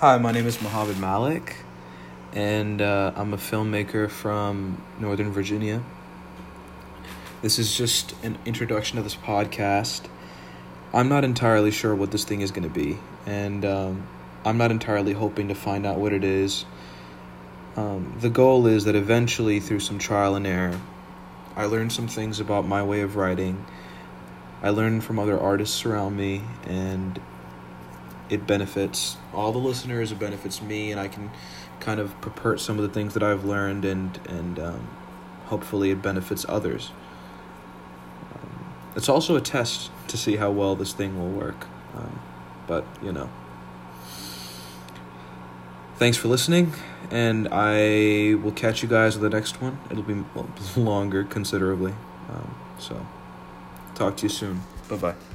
Hi, my name is Mohammed Malik, and uh, I'm a filmmaker from Northern Virginia. This is just an introduction to this podcast. I'm not entirely sure what this thing is going to be, and um, I'm not entirely hoping to find out what it is. Um, the goal is that eventually, through some trial and error, I learn some things about my way of writing. I learn from other artists around me, and it benefits all the listeners. It benefits me, and I can kind of purport some of the things that I've learned, and and um, hopefully it benefits others. Um, it's also a test to see how well this thing will work, um, but you know. Thanks for listening, and I will catch you guys with the next one. It'll be longer considerably, um, so talk to you soon. Bye bye.